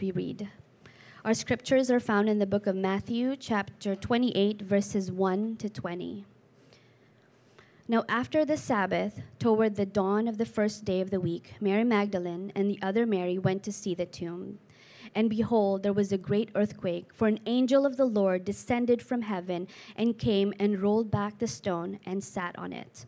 we read. Our scriptures are found in the book of Matthew, chapter 28, verses 1 to 20. Now, after the Sabbath, toward the dawn of the first day of the week, Mary Magdalene and the other Mary went to see the tomb. And behold, there was a great earthquake, for an angel of the Lord descended from heaven and came and rolled back the stone and sat on it.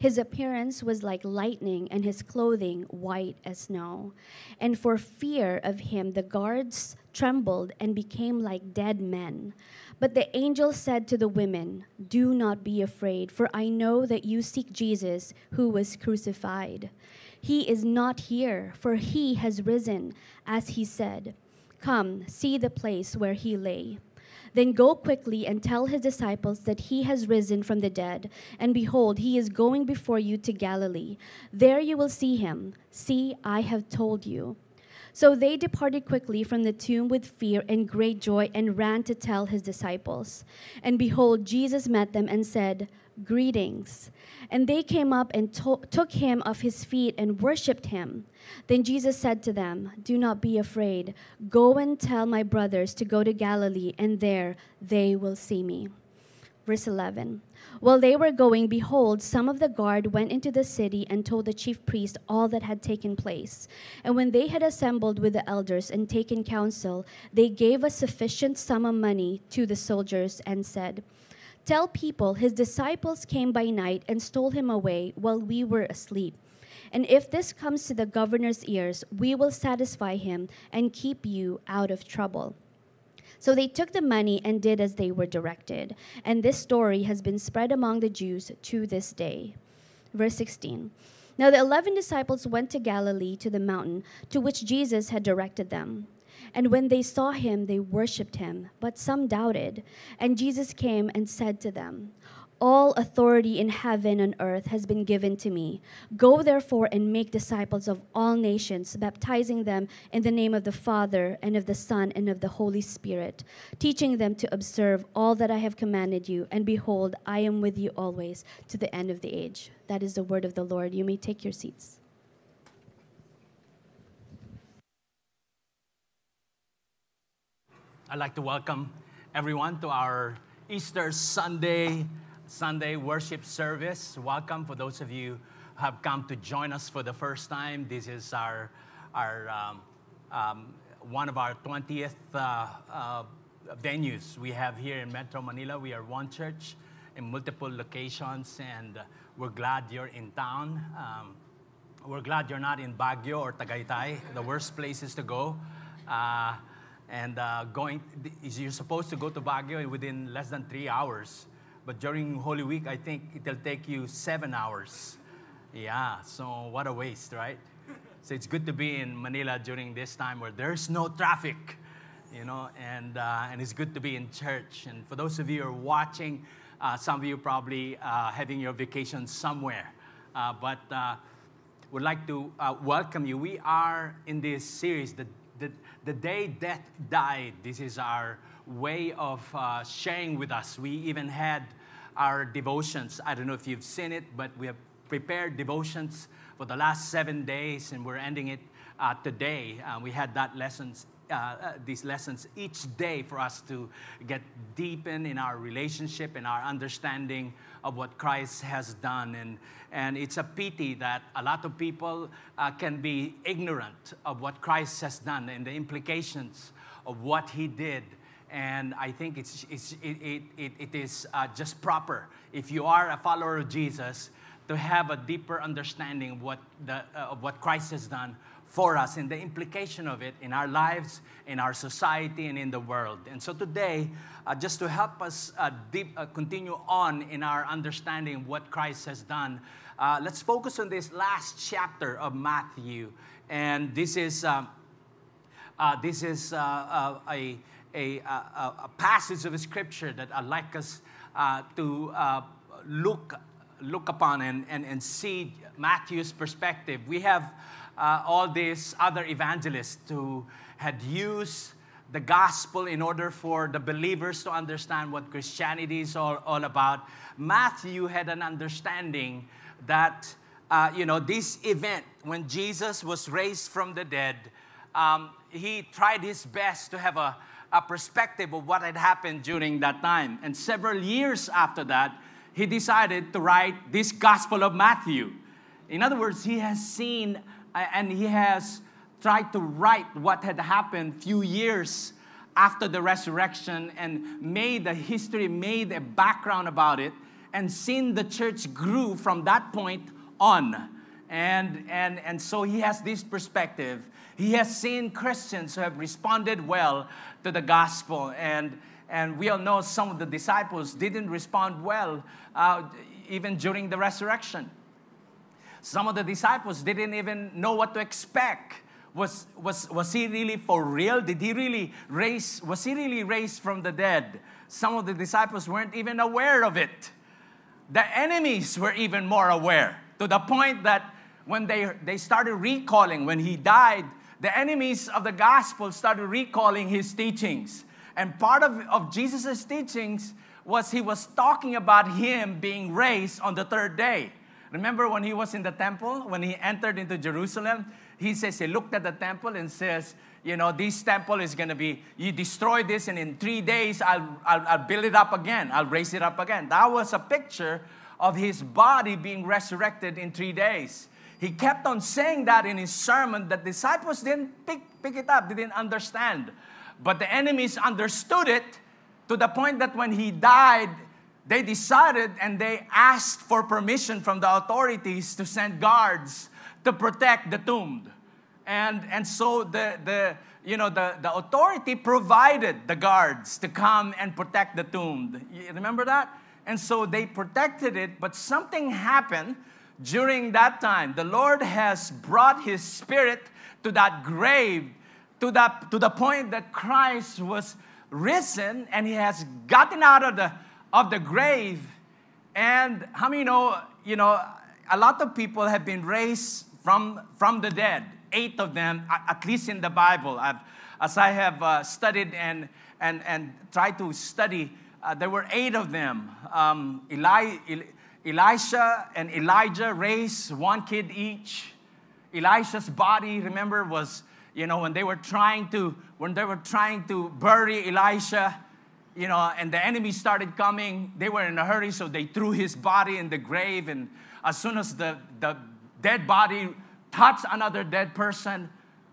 His appearance was like lightning, and his clothing white as snow. And for fear of him, the guards trembled and became like dead men. But the angel said to the women, Do not be afraid, for I know that you seek Jesus who was crucified. He is not here, for he has risen, as he said. Come, see the place where he lay. Then go quickly and tell his disciples that he has risen from the dead, and behold, he is going before you to Galilee. There you will see him. See, I have told you. So they departed quickly from the tomb with fear and great joy and ran to tell his disciples. And behold, Jesus met them and said, Greetings. And they came up and to- took him off his feet and worshipped him. Then Jesus said to them, Do not be afraid. Go and tell my brothers to go to Galilee, and there they will see me. Verse 11. While they were going, behold, some of the guard went into the city and told the chief priest all that had taken place. And when they had assembled with the elders and taken counsel, they gave a sufficient sum of money to the soldiers and said, Tell people his disciples came by night and stole him away while we were asleep. And if this comes to the governor's ears, we will satisfy him and keep you out of trouble. So they took the money and did as they were directed. And this story has been spread among the Jews to this day. Verse 16. Now the eleven disciples went to Galilee to the mountain to which Jesus had directed them. And when they saw him, they worshipped him, but some doubted. And Jesus came and said to them, all authority in heaven and earth has been given to me. Go therefore and make disciples of all nations, baptizing them in the name of the Father, and of the Son, and of the Holy Spirit, teaching them to observe all that I have commanded you. And behold, I am with you always to the end of the age. That is the word of the Lord. You may take your seats. I'd like to welcome everyone to our Easter Sunday Sunday worship service. Welcome for those of you who have come to join us for the first time. This is our, our um, um, one of our 20th uh, uh, venues we have here in Metro Manila. We are one church in multiple locations, and we're glad you're in town. Um, we're glad you're not in Baguio or Tagaytay, the worst places to go. Uh, and uh, going, you're supposed to go to Baguio within less than three hours. But during Holy Week, I think it'll take you seven hours. Yeah, so what a waste, right? So it's good to be in Manila during this time where there's no traffic, you know, and, uh, and it's good to be in church. And for those of you who are watching, uh, some of you probably uh, having your vacation somewhere. Uh, but uh, would like to uh, welcome you. We are in this series, the, the, the Day Death Died. This is our way of uh, sharing with us. We even had our devotions. I don't know if you've seen it, but we have prepared devotions for the last seven days, and we're ending it uh, today. Uh, we had that lessons, uh, uh these lessons each day for us to get deepen in our relationship and our understanding of what Christ has done. And, and it's a pity that a lot of people uh, can be ignorant of what Christ has done and the implications of what he did and I think it's, it's, it, it, it is uh, just proper, if you are a follower of Jesus, to have a deeper understanding of what, the, uh, of what Christ has done for us and the implication of it in our lives, in our society, and in the world. And so today, uh, just to help us uh, deep, uh, continue on in our understanding of what Christ has done, uh, let's focus on this last chapter of Matthew. And this is, um, this is a a, a, a, passage of scripture that I'd like us uh, to uh, look, look upon and, and, and see Matthew's perspective. We have uh, all these other evangelists who had used the gospel in order for the believers to understand what Christianity is all, all about. Matthew had an understanding that, uh, you know, this event, when Jesus was raised from the dead, um, he tried his best to have a, a perspective of what had happened during that time. And several years after that, he decided to write this Gospel of Matthew. In other words, he has seen uh, and he has tried to write what had happened few years after the resurrection and made a history, made a background about it, and seen the church grew from that point on. And, and, and so he has this perspective. He has seen Christians who have responded well to the gospel. And, and we all know some of the disciples didn't respond well uh, even during the resurrection. Some of the disciples didn't even know what to expect. Was, was, was he really for real? Did he really raise, was he really raised from the dead? Some of the disciples weren't even aware of it. The enemies were even more aware to the point that when they, they started recalling, when he died, the enemies of the gospel started recalling his teachings. And part of, of Jesus' teachings was he was talking about him being raised on the third day. Remember when he was in the temple, when he entered into Jerusalem? He says he looked at the temple and says, you know, this temple is going to be, you destroy this, and in three days I'll, I'll, I'll build it up again. I'll raise it up again. That was a picture of his body being resurrected in three days. He kept on saying that in his sermon. The disciples didn't pick, pick it up, they didn't understand. But the enemies understood it to the point that when he died, they decided and they asked for permission from the authorities to send guards to protect the tomb. And, and so the, the, you know, the, the authority provided the guards to come and protect the tomb. You remember that? And so they protected it, but something happened during that time. The Lord has brought His Spirit to that grave to, that, to the point that Christ was risen and He has gotten out of the, of the grave. And how many know, you know, a lot of people have been raised from, from the dead. Eight of them, at least in the Bible. I've, as I have uh, studied and, and, and tried to study, uh, there were eight of them. Um, Eli, Elisha and Elijah raised one kid each. Elisha's body, remember, was, you know, when they were trying to, when they were trying to bury Elisha, you know, and the enemy started coming, they were in a hurry, so they threw his body in the grave. And as soon as the, the dead body touched another dead person,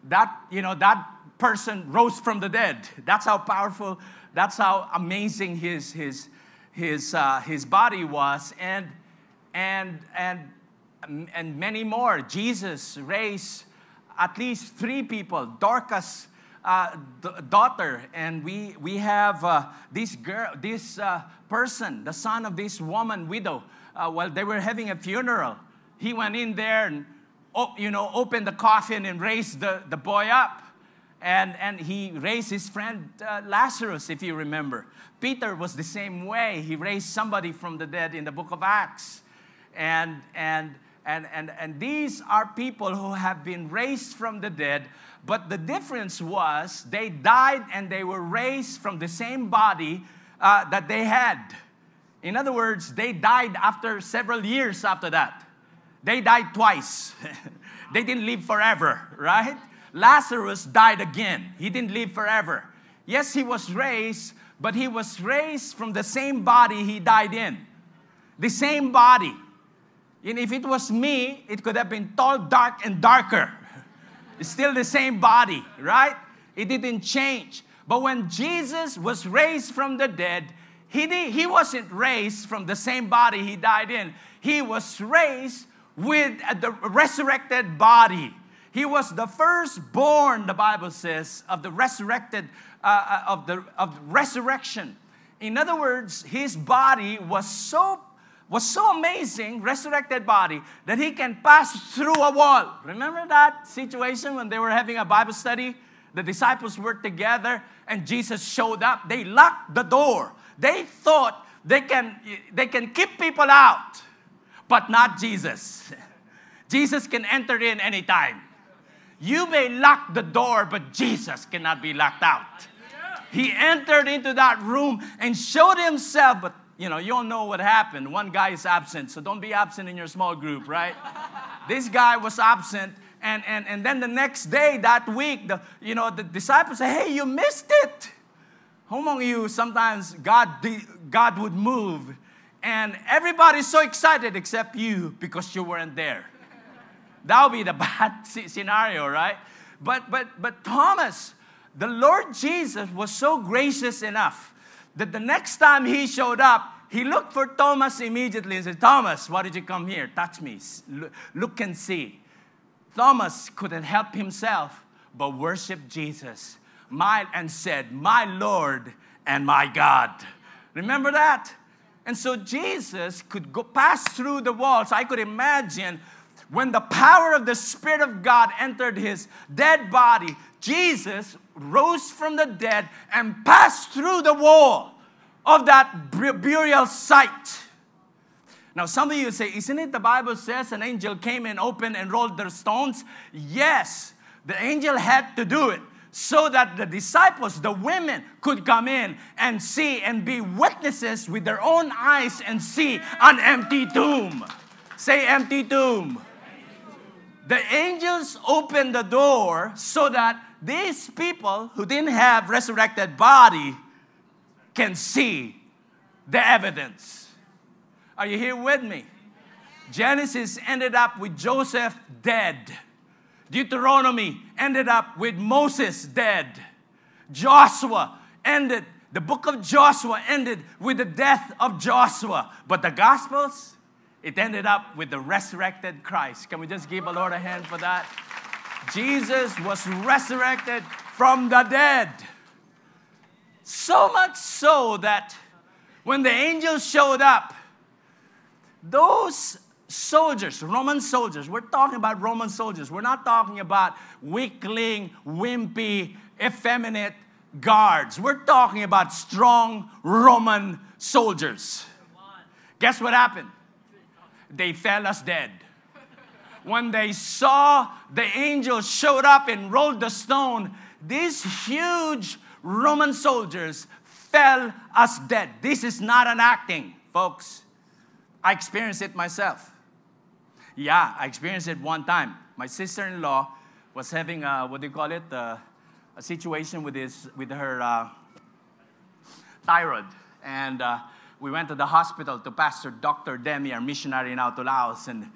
that, you know, that person rose from the dead. That's how powerful, that's how amazing his, his, his, uh, his body was, and, and, and, and many more. Jesus raised at least three people. Dorcas, uh, daughter, and we, we have uh, this girl, this uh, person, the son of this woman, widow. Uh, while they were having a funeral, he went in there and, you know, opened the coffin and raised the, the boy up. And, and he raised his friend uh, Lazarus, if you remember. Peter was the same way. He raised somebody from the dead in the book of Acts. And, and, and, and, and these are people who have been raised from the dead, but the difference was they died and they were raised from the same body uh, that they had. In other words, they died after several years after that. They died twice. they didn't live forever, right? Lazarus died again. He didn't live forever. Yes, he was raised, but he was raised from the same body he died in. The same body. And if it was me, it could have been tall, dark, and darker. It's still the same body, right? It didn't change. But when Jesus was raised from the dead, he, he wasn't raised from the same body he died in. He was raised with the resurrected body. He was the firstborn, the Bible says, of the resurrected, uh, uh, of, the, of resurrection. In other words, his body was so, was so amazing, resurrected body, that he can pass through a wall. Remember that situation when they were having a Bible study? The disciples were together and Jesus showed up. They locked the door. They thought they can, they can keep people out, but not Jesus. Jesus can enter in anytime. You may lock the door, but Jesus cannot be locked out. He entered into that room and showed himself, but you know, you all know what happened. One guy is absent, so don't be absent in your small group, right? this guy was absent, And, and, and then the next day, that week, the, you know, the disciples say, hey, you missed it. How among you sometimes God, God would move and everybody's so excited except you because you weren't there? That would be the bad scenario, right? But, but, but Thomas, the Lord Jesus was so gracious enough that the next time he showed up, he looked for Thomas immediately and said, Thomas, why did you come here? Touch me. Look and see. Thomas couldn't help himself but worship Jesus my, and said, My Lord and my God. Remember that? And so Jesus could go pass through the walls. I could imagine when the power of the Spirit of God entered his dead body, Jesus rose from the dead and passed through the wall of that burial site. Now, some of you say, Isn't it the Bible says an angel came and opened and rolled their stones? Yes, the angel had to do it so that the disciples, the women, could come in and see and be witnesses with their own eyes and see an empty tomb. Say, empty tomb. The angels opened the door so that these people who didn't have resurrected body can see the evidence. Are you here with me? Genesis ended up with Joseph dead. Deuteronomy ended up with Moses dead. Joshua ended, the book of Joshua ended with the death of Joshua. But the Gospels, it ended up with the resurrected Christ. Can we just give a Lord a hand for that? Jesus was resurrected from the dead. So much so that when the angels showed up, those soldiers, Roman soldiers, we're talking about Roman soldiers. We're not talking about weakling, wimpy, effeminate guards. We're talking about strong Roman soldiers. Guess what happened? They fell as dead. When they saw the angel showed up and rolled the stone, these huge Roman soldiers fell as dead. This is not an acting, folks. I experienced it myself. Yeah, I experienced it one time. My sister-in-law was having a, what do you call it, uh, a situation with, his, with her uh, thyroid. And uh, we went to the hospital to Pastor Dr. Demi, our missionary now to Laos. And,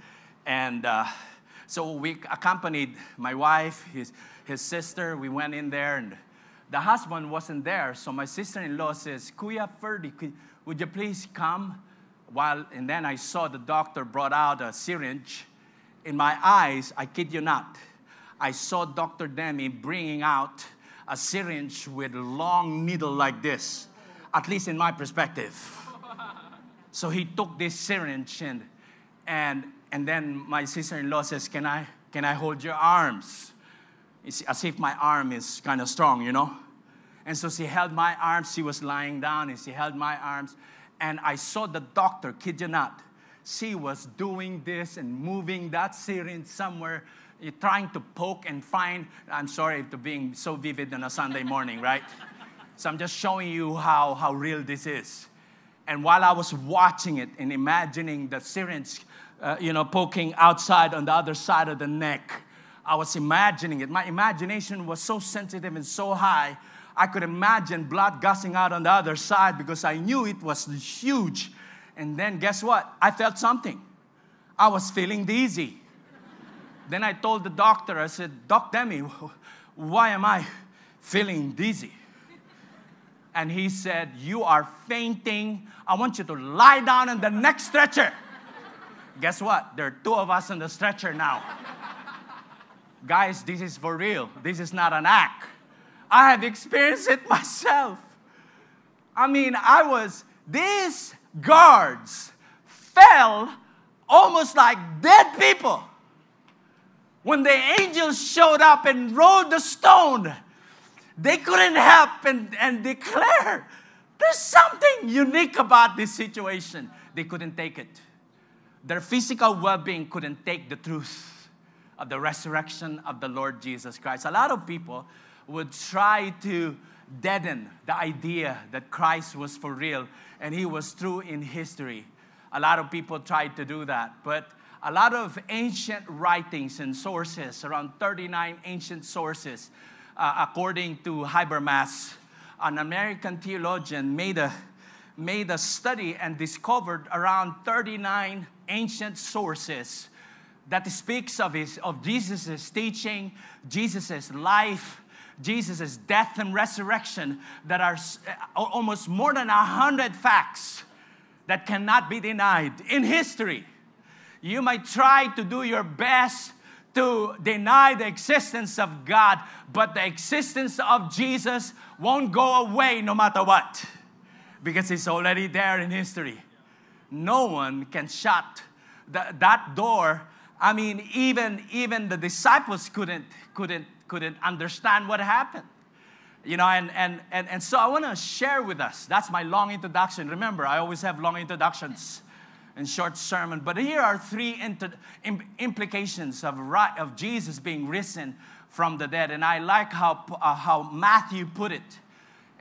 and uh, so we accompanied my wife, his, his sister. We went in there, and the husband wasn't there. So my sister-in-law says, Kuya Ferdie, would you please come? while, and then I saw the doctor brought out a syringe. In my eyes, I kid you not, I saw Dr. Demi bringing out a syringe with long needle like this, at least in my perspective. So he took this syringe and, and, and then my sister-in-law says, can I, can I hold your arms? It's as if my arm is kind of strong, you know? And so she held my arms. She was lying down and she held my arms and I saw the doctor, kid you not. She was doing this and moving that syringe somewhere, eh, trying to poke and find. I'm sorry to being so vivid on a Sunday morning, right? so I'm just showing you how, how real this is. And while I was watching it and imagining the syringe, uh, you know, poking outside on the other side of the neck, I was imagining it. My imagination was so sensitive and so high I could imagine blood gushing out on the other side because I knew it was huge. And then guess what? I felt something. I was feeling dizzy. then I told the doctor, I said, Doc Demi, why am I feeling dizzy? And he said, You are fainting. I want you to lie down in the next stretcher. Guess what? There are two of us in the stretcher now. Guys, this is for real. This is not an act. I have experienced it myself. I mean, I was, these guards fell almost like dead people. When the angels showed up and rolled the stone, they couldn't help and, and declare there's something unique about this situation. They couldn't take it. Their physical well being couldn't take the truth of the resurrection of the Lord Jesus Christ. A lot of people would try to deaden the idea that Christ was for real and he was true in history. A lot of people tried to do that, but a lot of ancient writings and sources, around 39 ancient sources, uh, according to Habermas, an American theologian made a, made a study and discovered around 39 ancient sources that speaks of, his, of Jesus' teaching, Jesus' life, Jesus' death and resurrection that are uh, almost more than a hundred facts that cannot be denied in history. You might try to do your best to deny the existence of God, but the existence of Jesus won't go away no matter what because it's already there in history. No one can shut the, that door. I mean, even, even the disciples couldn't, couldn't, couldn't understand what happened. You know, and, and, and, and so I want to share with us. That's my long introduction. Remember, I always have long introductions and short sermon. But here are three inter- implications of, ri- of Jesus being risen from the dead. And I like how, uh, how Matthew put it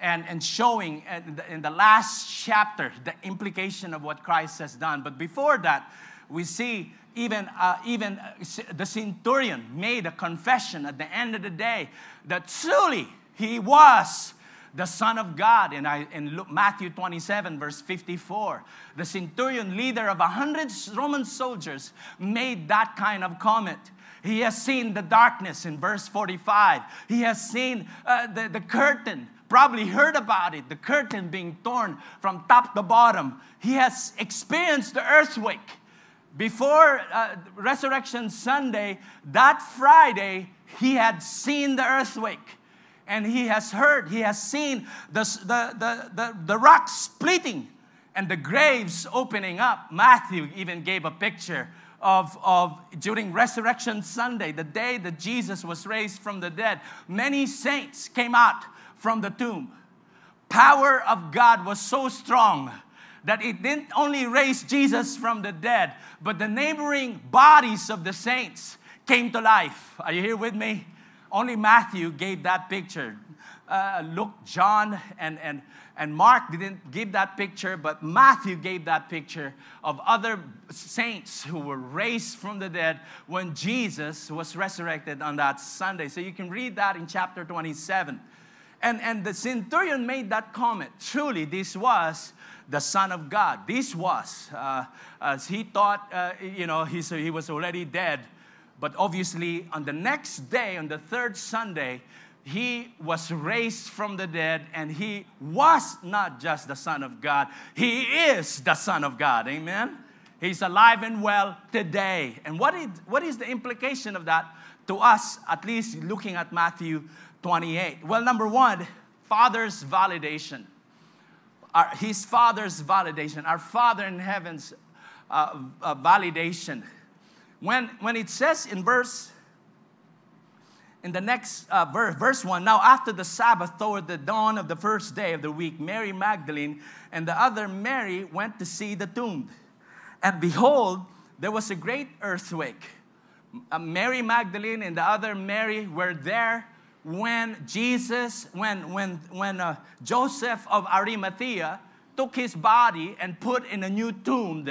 and, and showing in the, in the last chapter the implication of what Christ has done. But before that, we see even, uh, even uh, the centurion made a confession at the end of the day that truly he was the Son of God in, I, in Matthew 27, verse 54. The centurion, leader of a hundred Roman soldiers, made that kind of comment. He has seen the darkness in verse 45. He has seen uh, the, the curtain, probably heard about it, the curtain being torn from top to bottom. He has experienced the earthquake. Before uh, Resurrection Sunday, that Friday, he had seen the earthquake and he has heard, he has seen the, the, the, the, the rocks splitting and the graves opening up. Matthew even gave a picture of, of during Resurrection Sunday, the day that Jesus was raised from the dead, many saints came out from the tomb. Power of God was so strong that it didn't only raise Jesus from the dead, but the neighboring bodies of the saints came to life. Are you here with me? Only Matthew gave that picture. Uh, Luke, John, and, and, and Mark didn't give that picture, but Matthew gave that picture of other saints who were raised from the dead when Jesus was resurrected on that Sunday. So you can read that in chapter 27. And, and the centurion made that comment. Truly, this was the Son of God. This was, uh, as he thought, uh, you know, he was already dead but obviously, on the next day, on the third Sunday, he was raised from the dead and he was not just the Son of God, he is the Son of God. Amen? He's alive and well today. And what is, what is the implication of that to us, at least looking at Matthew 28? Well, number one, Father's validation. Our, his Father's validation, our Father in heaven's uh, uh, validation when, when it says in verse, in the next uh, verse, verse 1, now after the Sabbath, toward the dawn of the first day of the week, Mary Magdalene and the other Mary went to see the tomb. And behold, there was a great earthquake. Uh, Mary Magdalene and the other Mary were there when Jesus, when, when, when uh, Joseph of Arimathea took his body and put in a new tomb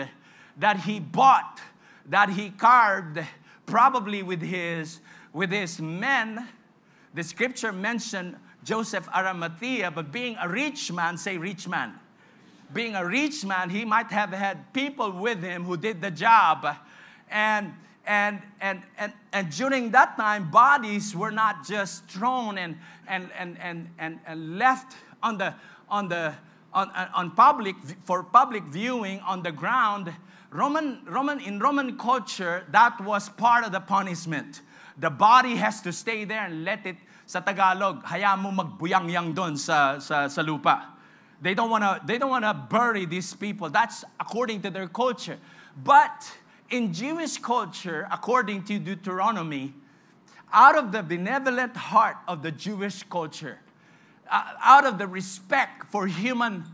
that he bought that he carved probably with his with his men. The scripture mentioned joseph arimathea but being a rich man say rich man. Being a rich man he might have had people with him who did the job. And and and and, and during that time bodies were not just thrown and and and and, and, and left on the on the on, on public for public viewing on the ground Roman, Roman, in Roman culture, that was part of the punishment. The body has to stay there and let it, sa Tagalog, hayaan mo magbuyang-yang doon sa, sa, sa lupa. They don't want to they don't want to bury these people. That's according to their culture. But in Jewish culture, according to Deuteronomy, out of the benevolent heart of the Jewish culture, uh, out of the respect for human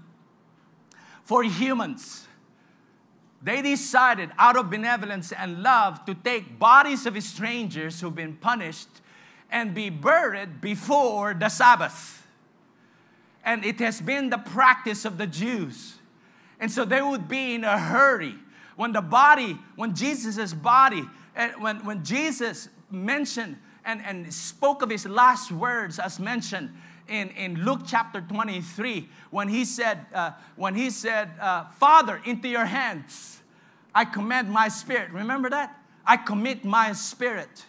for humans, they decided, out of benevolence and love, to take bodies of strangers who've been punished and be buried before the Sabbath. And it has been the practice of the Jews. And so they would be in a hurry When the body, when Jesus' body, and when, when Jesus mentioned and, and spoke of his last words as mentioned in, in Luke chapter 23, when he said, uh, when he said, uh, Father, into your hands I commend my spirit. Remember that? I commit my spirit.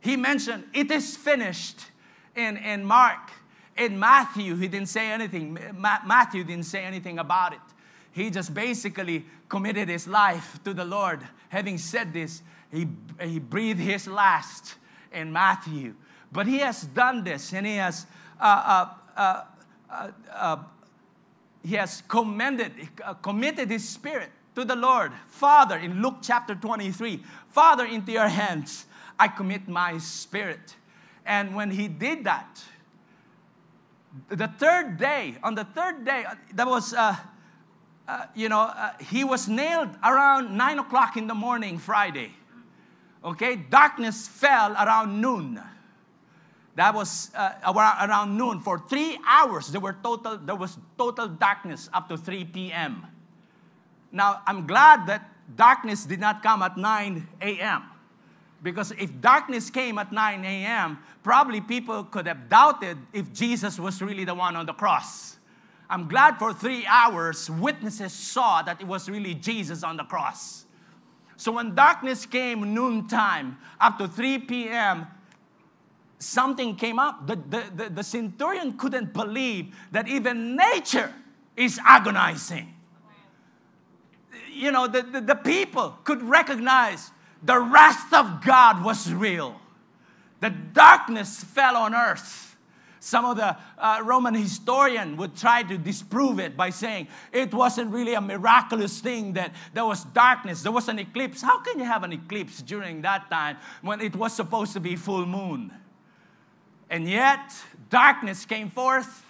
He mentioned, it is finished in, in Mark. In Matthew, he didn't say anything. Ma- Matthew didn't say anything about it. He just basically committed his life to the Lord. Having said this, he, he breathed his last in Matthew. But he has done this and he has, he has commended, committed his spirit to the Lord. Father, in Luke chapter 23, Father, into your hands I commit my spirit. And when he did that, the third day, on the third day, uh, that was, uh, uh, you know, uh, he was nailed around nine o'clock in the morning, Friday. Okay, darkness fell around noon. That was uh, around, noon. For three hours, there, were total, there was total darkness up to 3 p.m. Now, I'm glad that darkness did not come at 9 a.m. Because if darkness came at 9 a.m., probably people could have doubted if Jesus was really the one on the cross. I'm glad for three hours, witnesses saw that it was really Jesus on the cross. So when darkness came noontime, up to 3 p.m., something came up. The, the, the, the centurion couldn't believe that even nature is agonizing. You know, the, the, the people could recognize the wrath of God was real. The darkness fell on earth. Some of the uh, Roman historian would try to disprove it by saying it wasn't really a miraculous thing that there was darkness, there was an eclipse. How can you have an eclipse during that time when it was supposed to be full moon? And yet, darkness came forth.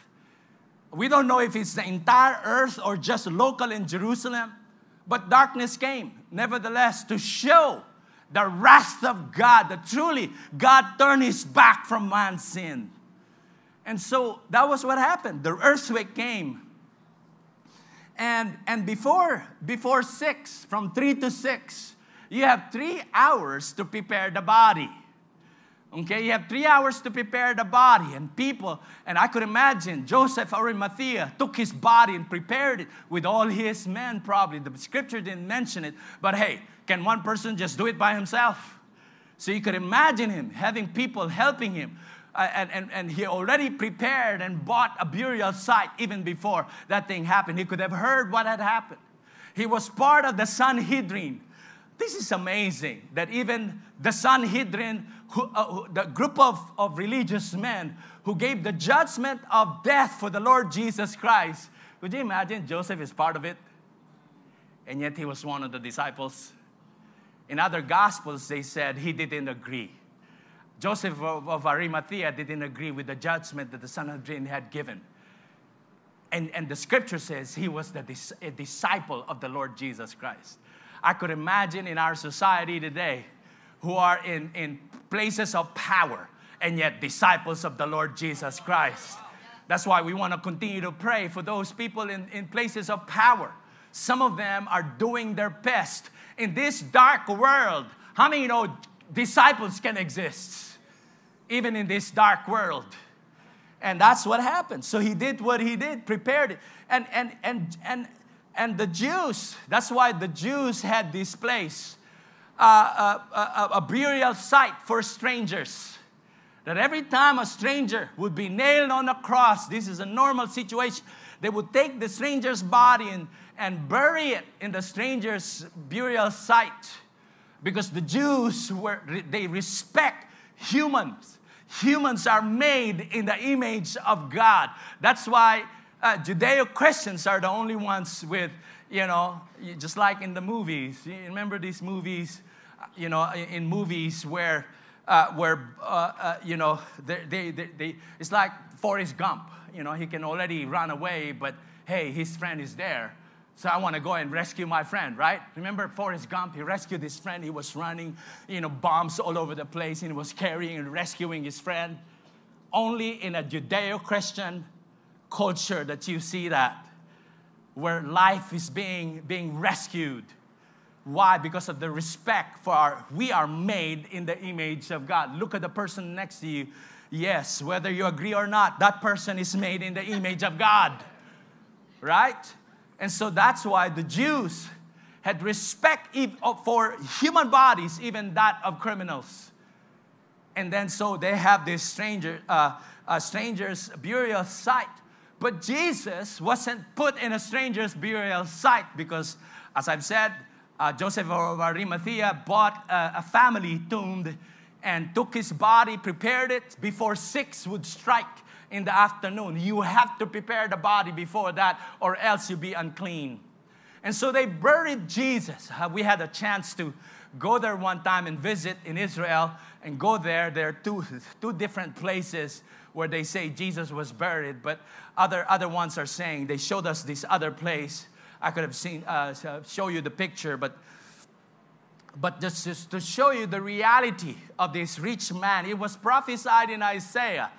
We don't know if it's the entire earth or just local in Jerusalem, but darkness came, nevertheless, to show the wrath of God, that truly God turned his back from man's sin. And so that was what happened. The earthquake came. And, and before, before six, from three to six, you have three hours to prepare the body. Okay, you have three hours to prepare the body, and people, and I could imagine Joseph Arimathea took his body and prepared it with all his men, probably. The scripture didn't mention it, but hey, can one person just do it by himself? So you could imagine him having people helping him. Uh, and, and, and he already prepared and bought a burial site even before that thing happened. He could have heard what had happened. He was part of the Sanhedrin. This is amazing that even the Sanhedrin, who, uh, who, the group of, of religious men who gave the judgment of death for the Lord Jesus Christ, could you imagine Joseph is part of it? And yet he was one of the disciples. In other gospels, they said he didn't agree. Joseph of, of Arimathea didn't agree with the judgment that the Sanhedrin had given. And, and the scripture says he was the, a disciple of the Lord Jesus Christ. I could imagine in our society today who are in, in places of power and yet disciples of the Lord Jesus Christ. That's why we want to continue to pray for those people in, in places of power. Some of them are doing their best in this dark world, how many know disciples can exist even in this dark world? And that's what happened. So he did what he did, prepared it. And and and and and the Jews, that's why the Jews had this place, uh, a, a, a burial site for strangers. That every time a stranger would be nailed on a cross, this is a normal situation, they would take the stranger's body and and bury it in the stranger's burial site because the Jews were they respect humans. Humans are made in the image of God. That's why uh, Judeo Christians are the only ones with, you know, just like in the movies. You remember these movies, uh, you know, in movies where, uh, where uh, uh you know, they, they, they, they, it's like Forrest Gump. You know, he can already run away, but hey, his friend is there. So I want to go and rescue my friend, right? Remember Forrest Gump? He rescued his friend. He was running, you know, bombs all over the place and he was carrying and rescuing his friend. Only in a Judeo Christian culture that you see that, where life is being, being rescued. Why? Because of the respect for our, we are made in the image of God. Look at the person next to you. Yes, whether you agree or not, that person is made in the image of God. Right? And so that's why the Jews had respect for human bodies, even that of criminals. And then so they have this stranger, uh, a stranger's burial site. But Jesus wasn't put in a stranger's burial site because, as I've said, uh, Joseph of Arimathea bought a, a family tomb and took his body, prepared it before six would strike in the afternoon. You have to prepare the body before that, or else you'll be unclean. And so they buried Jesus. Uh, we had a chance to go there one time and visit in Israel and go there. There are two, two different places where they say Jesus was buried, but other, other ones are saying they showed us this other place. I could have seen, uh, show you the picture, but but just, just to show you the reality of this rich man, it was prophesied in Isaiah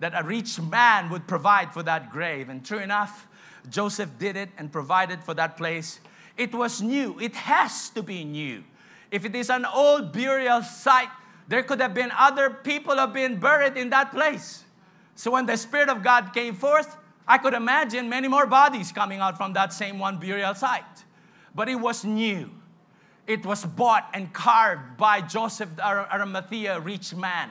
that a rich man would provide for that grave. And true enough, Joseph did it and provided for that place. It was new, it has to be new. If it is an old burial site, there could have been other people have been buried in that place. So when the Spirit of God came forth, I could imagine many more bodies coming out from that same one burial site. But it was new. It was bought and carved by Joseph Arimathea, rich man.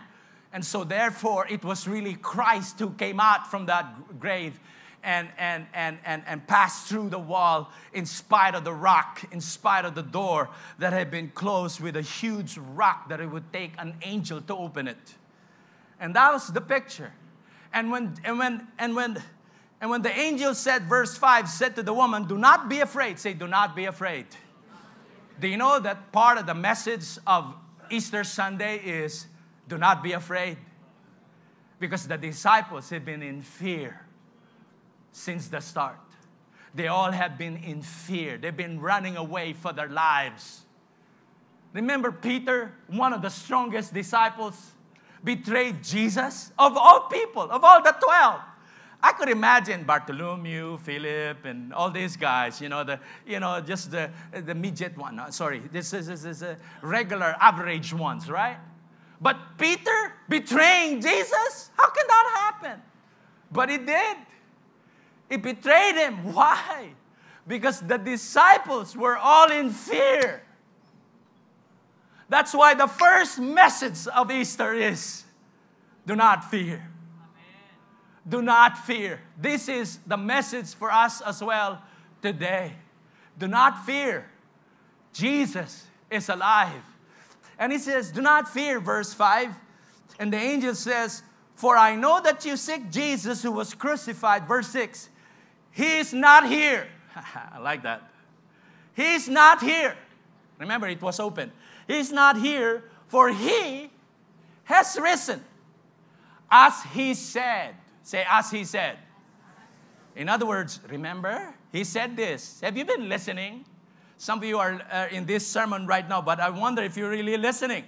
And so, therefore, it was really Christ who came out from that grave and, and, and, and, and passed through the wall in spite of the rock, in spite of the door that had been closed with a huge rock that it would take an angel to open it. And that was the picture. And when, and when, and when, and when the angel said, verse 5 said to the woman, Do not be afraid. Say, Do not be afraid. Do you know that part of the message of Easter Sunday is do not be afraid? Because the disciples had been in fear since the start. They all have been in fear. They've been running away for their lives. Remember Peter, one of the strongest disciples, betrayed Jesus of all people, of all the 12. I could imagine Bartholomew, Philip, and all these guys, you know, the, you know, just the, the midget one. Uh, sorry, this is, this is a regular, average ones, right? But Peter betraying Jesus? How can that happen? But he did. He betrayed him. Why? Because the disciples were all in fear. That's why the first message of Easter is do not fear do not fear. This is the message for us as well today. Do not fear. Jesus is alive. And he says, Do not fear, verse 5. And the angel says, For I know that you seek Jesus who was crucified. Verse 6. He is not here. I like that. He's not here. Remember, it was open. He's not here, for he has risen, as he said. Say, as he said. In other words, remember, he said this. Have you been listening? Some of you are uh, in this sermon right now, but I wonder if you're really listening.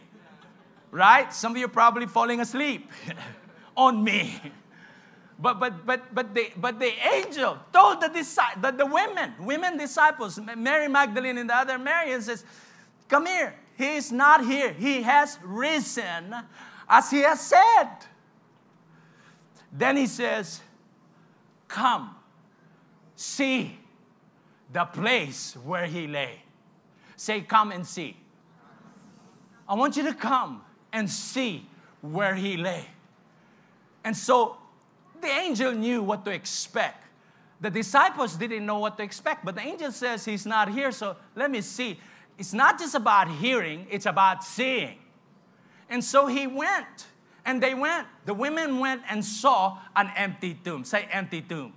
Right? Some of you are probably falling asleep on me. But, but, but, but, the, but the angel told the, the, the women, women disciples, Mary Magdalene and the other Mary, and says, Come here. He is not here. He has risen as he has said. Then he says, Come, see the place where he lay. Say, Come and see. I want you to come and see where he lay. And so the angel knew what to expect. The disciples didn't know what to expect, but the angel says he's not here, so let me see. It's not just about hearing, it's about seeing. And so he went. And they went. The women went and saw an empty tomb. Say, empty tomb.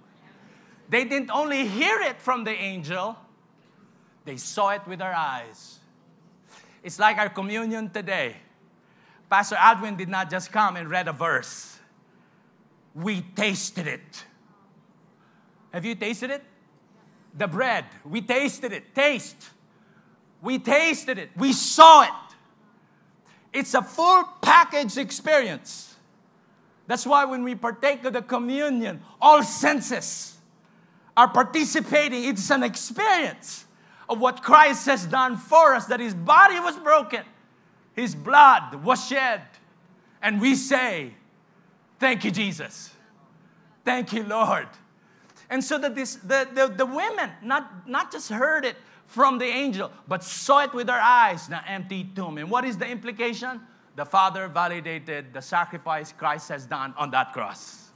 They didn't only hear it from the angel, they saw it with their eyes. It's like our communion today. Pastor Alvin did not just come and read a verse, we tasted it. Have you tasted it? The bread, we tasted it. Taste. We tasted it. We saw it. It's a full package experience. That's why when we partake of the communion, all senses are participating. It's an experience. of what Christ has done for us, that his body was broken, his blood was shed. And we say, Thank you, Jesus. Thank you, Lord. And so that this, the, the, the women not, not just heard it from the angel, but saw it with their eyes, the empty tomb. And what is the implication? The Father validated the sacrifice Christ has done on that cross.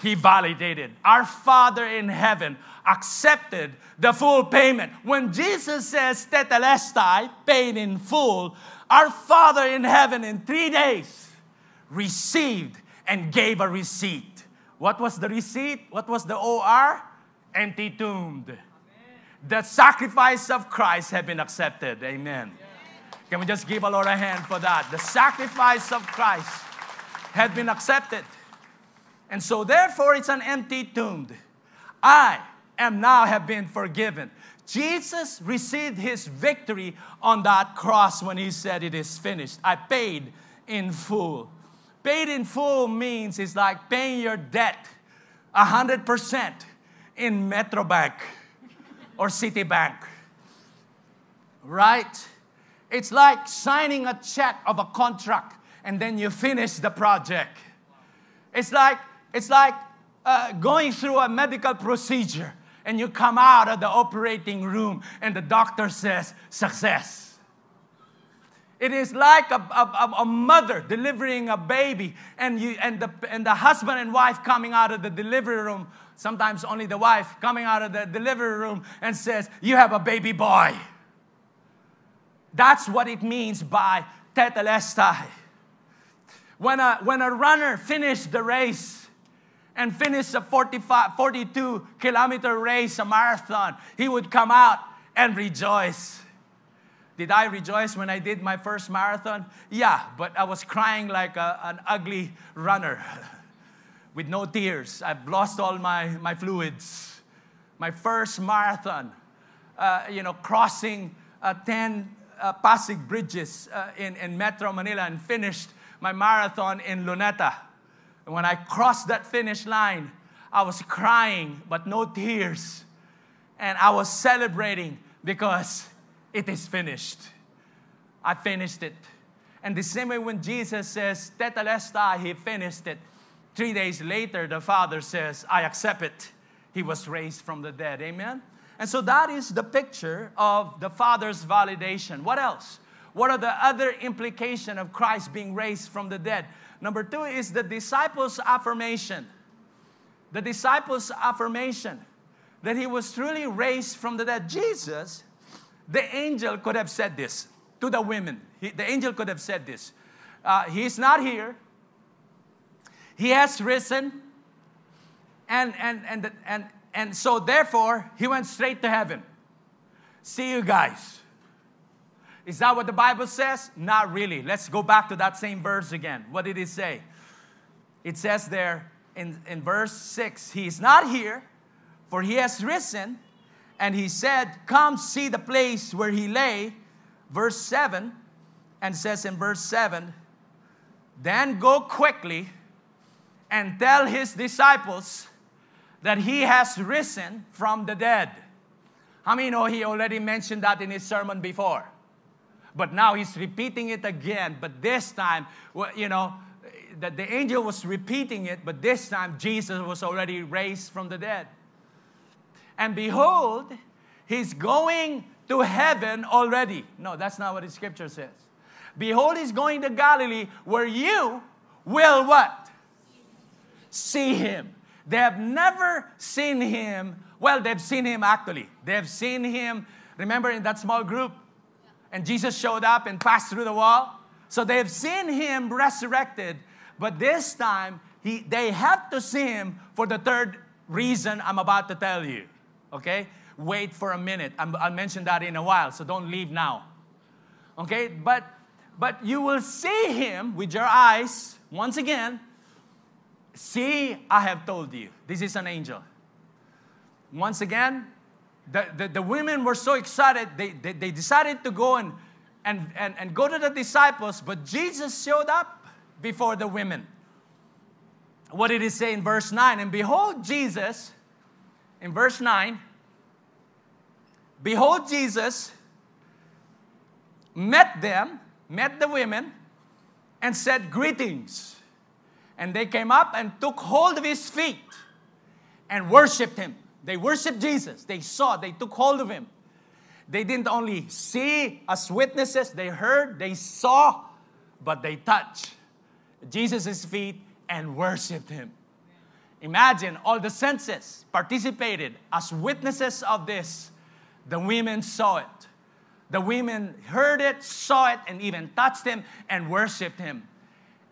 He validated. Our Father in heaven accepted the full payment. When Jesus says tetelestai, paid in full, our Father in heaven in three days received and gave a receipt. What was the receipt? What was the OR? Empty tombed. The sacrifice of Christ had been accepted. Amen. Can we just give a Lord a hand for that? The sacrifice of Christ had been accepted. And so therefore it's an empty tomb. I am now have been forgiven. Jesus received his victory on that cross when he said it is finished. I paid in full. Paid in full means it's like paying your debt 100% in Metrobank or Citibank. Right? It's like signing a check of a contract and then you finish the project. It's like it's like uh, going through a medical procedure and you come out of the operating room and the doctor says success. It is like a, a, a, mother delivering a baby and, you, and, the, and the husband and wife coming out of the delivery room, sometimes only the wife coming out of the delivery room and says, You have a baby boy. That's what it means by tetelestai. When a, when a runner finished the race, and finished a 45, 42 kilometer race, a marathon, he would come out and rejoice. Did I rejoice when I did my first marathon? Yeah, but I was crying like a, an ugly runner with no tears. I've lost all my, my fluids. My first marathon, uh, you know, crossing uh, 10 uh, Pasig bridges uh, in, in Metro Manila and finished my marathon in Luneta. And when I crossed that finish line, I was crying, but no tears. And I was celebrating because it is finished. I finished it. And the same way when Jesus says, Tetelestai, he finished it. Three days later, the Father says, I accept it. He was raised from the dead. Amen? And so that is the picture of the Father's validation. What else? What are the other implications of Christ being raised from the dead? Number two is the disciples' affirmation. The disciples' affirmation that he was truly raised from the dead. Jesus, the angel could have said this to the women. He, the angel could have said this. Uh, he's not here. He has risen. And, and, and, and, and so, therefore, he went straight to heaven. See you guys. Is that what the Bible says? Not really. Let's go back to that same verse again. What did it say? It says there in, in verse 6 He is not here, for he has risen, and he said, Come see the place where he lay. Verse 7, and says in verse 7, Then go quickly and tell his disciples that he has risen from the dead. How many know he already mentioned that in his sermon before? But now he's repeating it again. But this time, you know, the, the angel was repeating it, but this time Jesus was already raised from the dead. And behold, he's going to heaven already. No, that's not what the scripture says. Behold, he's going to Galilee where you will what? See him. They have never seen him. Well, they've seen him actually. They've seen him, remember in that small group, and Jesus showed up and passed through the wall. So they've seen him resurrected, but this time he, they have to see him for the third reason I'm about to tell you. Okay? Wait for a minute. i will mention that in a while, so don't leave now. Okay? But but you will see him with your eyes once again. See, I have told you. This is an angel. Once again, the, the, the women were so excited, they, they, they decided to go and, and, and, and go to the disciples, but Jesus showed up before the women. What did he say in verse 9? And behold, Jesus, in verse 9, Behold, Jesus met them, met the women, and said, Greetings. And they came up and took hold of his feet and worshiped him. They worshiped Jesus. They saw, they took hold of him. They didn't only see as witnesses, they heard, they saw, but they touched Jesus' feet and worshiped him. Imagine all the senses participated as witnesses of this. The women saw it. The women heard it, saw it, and even touched him and worshiped him.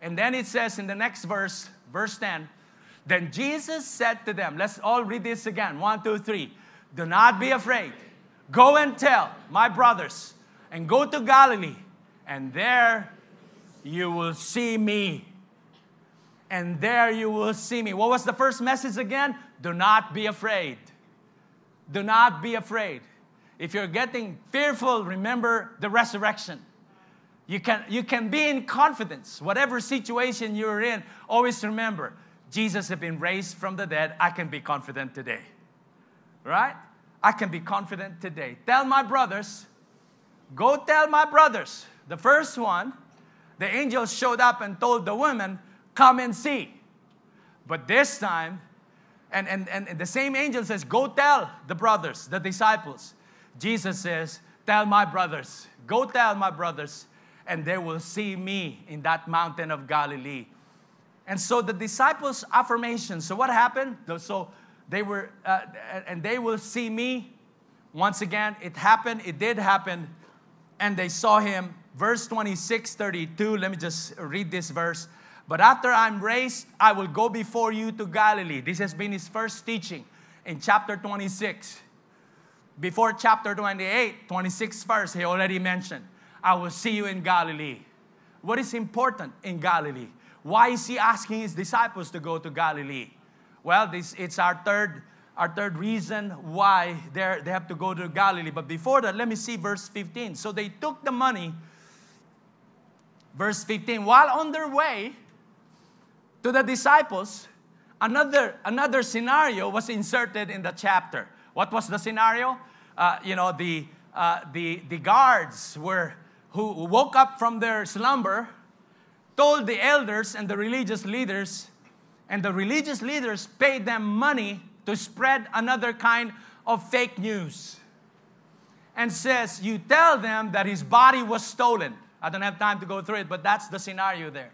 And then it says in the next verse, verse 10, then Jesus said to them, let's all read this again. One, two, three. Do not be afraid. Go and tell my brothers, and go to Galilee, and there you will see me. And there you will see me. What was the first message again? Do not be afraid. Do not be afraid. If you're getting fearful, remember the resurrection. You can, you can be in confidence. Whatever situation you're in, always remember Jesus has been raised from the dead. I can be confident today. Right? I can be confident today. Tell my brothers, go tell my brothers. The first one, the angel showed up and told the woman, Come and see. But this time, and, and, and the same angel says, Go tell the brothers, the disciples. Jesus says, Tell my brothers, go tell my brothers, and they will see me in that mountain of Galilee. And so the disciples' affirmation. So what happened? So they were, uh, and they will see me. Once again, it happened. It did happen, and they saw him. Verse 26, 32. Let me just read this verse. But after I'm raised, I will go before you to Galilee. This has been his first teaching in chapter 26. Before chapter 28, 26 verse, he already mentioned, I will see you in Galilee. What is important in Galilee? Why is he asking his disciples to go to Galilee? Well, this, it's our third, our third reason why they they have to go to Galilee. But before that, let me see verse 15. So they took the money, verse 15, while on their way to the disciples, another, another scenario was inserted in the chapter. What was the scenario? Uh, you know, the, uh, the, the guards were, who woke up from their slumber told the elders and the religious leaders, and the religious leaders paid them money to spread another kind of fake news. And says, You tell them that his body was stolen. I don't have time to go through it, but that's the scenario there.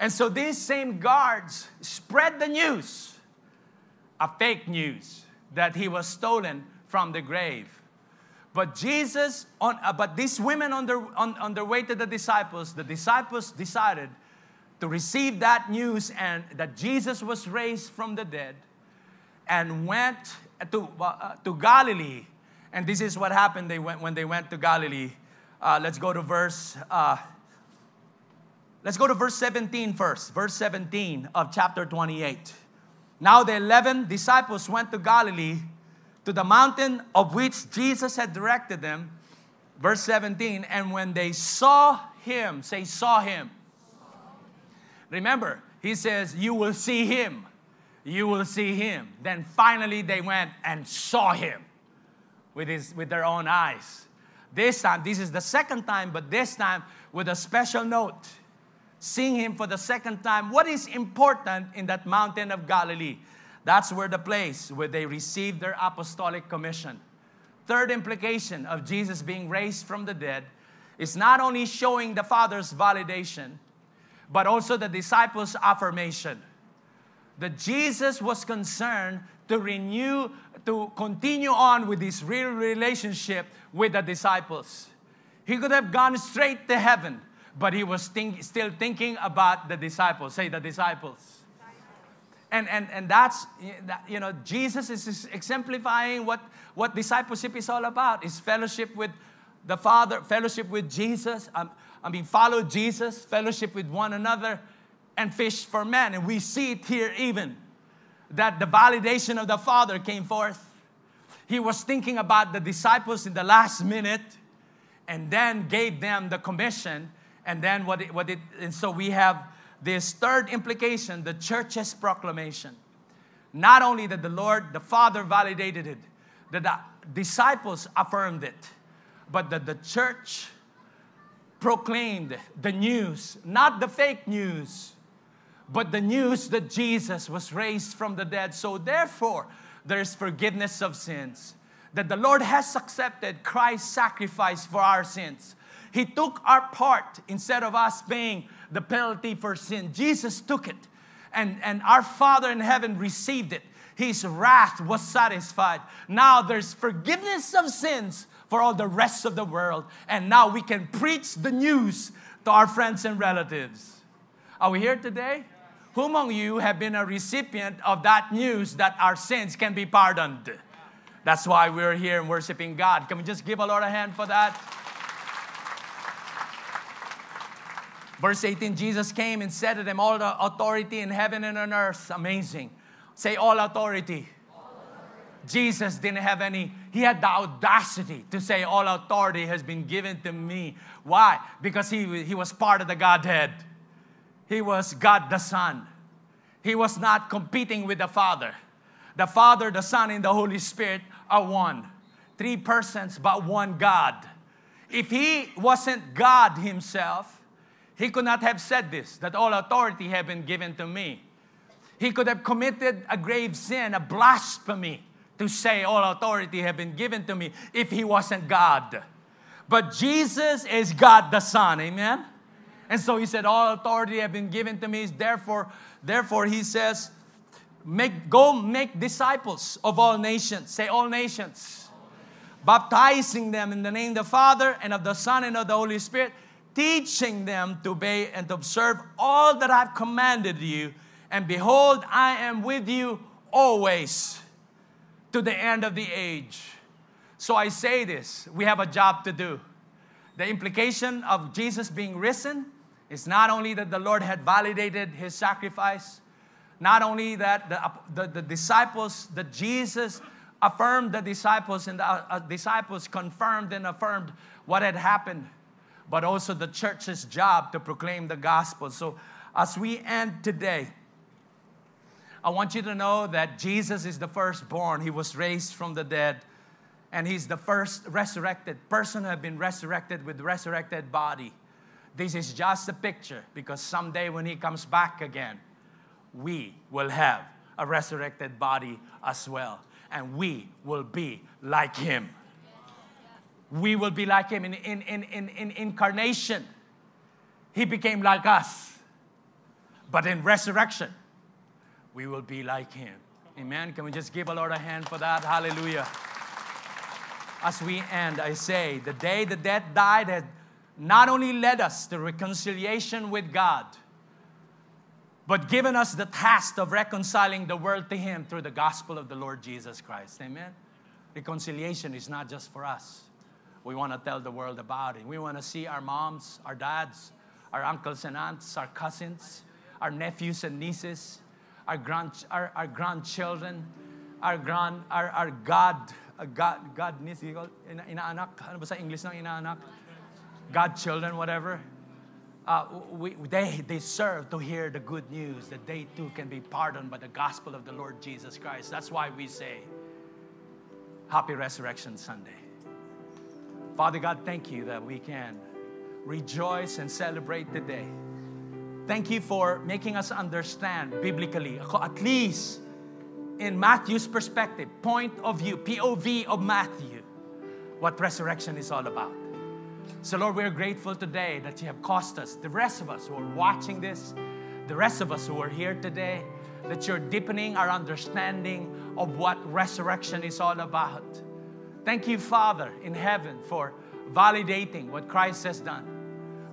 And so these same guards spread the news, a fake news, that he was stolen from the grave. But Jesus, on, uh, but these women on their, on, on their way to the disciples, the disciples decided to receive that news and that Jesus was raised from the dead and went to, uh, to Galilee. And this is what happened they went, when they went to Galilee. Uh, let's go to verse. Uh, let's go to verse 17 first. Verse 17 of chapter 28. Now the eleven disciples went to Galilee to the mountain of which Jesus had directed them. Verse 17, and when they saw him, say, saw him. Remember, he says, You will see him. You will see him. Then finally they went and saw him with, his, with their own eyes. This time, this is the second time, but this time with a special note. Seeing him for the second time. What is important in that mountain of Galilee? That's where the place where they received their apostolic commission. Third implication of Jesus being raised from the dead is not only showing the Father's validation, but also the disciples' affirmation. That Jesus was concerned to renew, to continue on with this real relationship with the disciples. He could have gone straight to heaven, but he was think, still thinking about the disciples. Say, the disciples and, and, and that's, you know, Jesus is exemplifying what, what discipleship is all about. Is fellowship with the Father, fellowship with Jesus. Um, I mean, follow Jesus, fellowship with one another, and fish for men. And we see it here even that the validation of the Father came forth. He was thinking about the disciples in the last minute and then gave them the commission. And then what it, what it, and so we have this third implication, the church's proclamation. Not only that the Lord, the Father validated it, that the, disciples affirmed it, but that the church proclaimed the news, not the fake news, but the news that Jesus was raised from the dead. So, therefore, there's forgiveness of sins. That the Lord has accepted Christ's sacrifice for our sins. He took our part instead of us paying the penalty for sin. Jesus took it, and, and our Father in heaven received it. His wrath was satisfied. Now there's forgiveness of sins for all the rest of the world. And now we can preach the news to our friends and relatives. Are we here today? Who among you have been a recipient of that news that our sins can be pardoned? That's why we're here and worshiping God. Can we just give a Lord a hand for that? Verse 18 Jesus came and said to them, All the authority in heaven and on earth. Amazing. Say, All authority. Jesus didn't have any, he had the audacity to say, All authority has been given to me. Why? Because he, he was part of the Godhead. He was God the Son. He was not competing with the Father. The Father, the Son, and the Holy Spirit are one. Three persons, but one God. If he wasn't God himself, he could not have said this that all authority have been given to me. He could have committed a grave sin, a blasphemy, to say all authority have been given to me if he wasn't God. But Jesus is God the Son, amen? And so he said, All authority have been given to me. Therefore, therefore he says, make, Go make disciples of all nations. Say, All nations. Baptizing them in the name of the Father and of the Son and of the Holy Spirit, teaching them to obey and to observe all that I've commanded you. And behold, I am with you always to the end of the age. So I say this we have a job to do. The implication of Jesus being risen is not only that the Lord had validated his sacrifice, not only that the, the, the disciples, that Jesus affirmed the disciples and the uh, uh, disciples confirmed and affirmed what had happened, but also the church's job to proclaim the gospel. So as we end today, I want you to know that Jesus is the firstborn. He was raised from the dead, and He's the first resurrected person who have been resurrected with resurrected body. This is just a picture because someday when He comes back again, we will have a resurrected body as well, and we will be like Him. We will be like Him in, in, in, in, in incarnation. He became like us, but in resurrection, we will be like him. Amen. Can we just give a Lord a hand for that? Hallelujah. As we end, I say, the day the death died had not only led us to reconciliation with God, but given us the task of reconciling the world to Him through the gospel of the Lord Jesus Christ. Amen. Reconciliation is not just for us. We want to tell the world about it. We want to see our moms, our dads, our uncles and aunts, our cousins, our nephews and nieces, our, grand, our, our grandchildren, our, grand, our, our God, God, God, ina, inaanak, ano ba sa English ng inaanak? Godchildren, whatever. Uh, we, they deserve to hear the good news that they too can be pardoned by the gospel of the Lord Jesus Christ. That's why we say, Happy Resurrection Sunday. Father God, thank you that we can rejoice and celebrate today. Thank you for making us understand biblically, at least in Matthew's perspective, point of view, POV of Matthew, what resurrection is all about. So, Lord, we're grateful today that you have caused us, the rest of us who are watching this, the rest of us who are here today, that you're deepening our understanding of what resurrection is all about. Thank you, Father in heaven, for validating what Christ has done.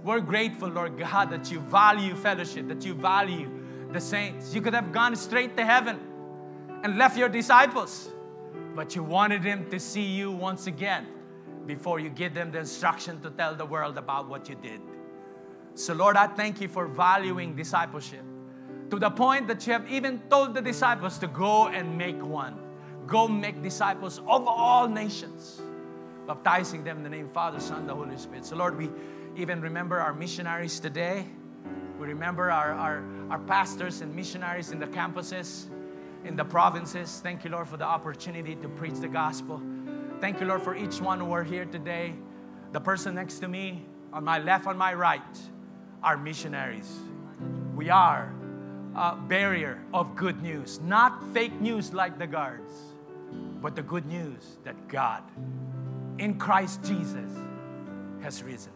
We're grateful, Lord God, that you value fellowship, that you value the saints. You could have gone straight to heaven and left your disciples, but you wanted them to see you once again before you give them the instruction to tell the world about what you did. So, Lord, I thank you for valuing discipleship to the point that you have even told the disciples to go and make one. Go make disciples of all nations, baptizing them in the name Father, Son, the Holy Spirit. So, Lord, we even remember our missionaries today. We remember our, our, our pastors and missionaries in the campuses, in the provinces. Thank you, Lord, for the opportunity to preach the gospel. Thank you, Lord, for each one who are here today. The person next to me, on my left, on my right, are missionaries. We are a barrier of good news, not fake news like the guards. But the good news that God in Christ Jesus has risen.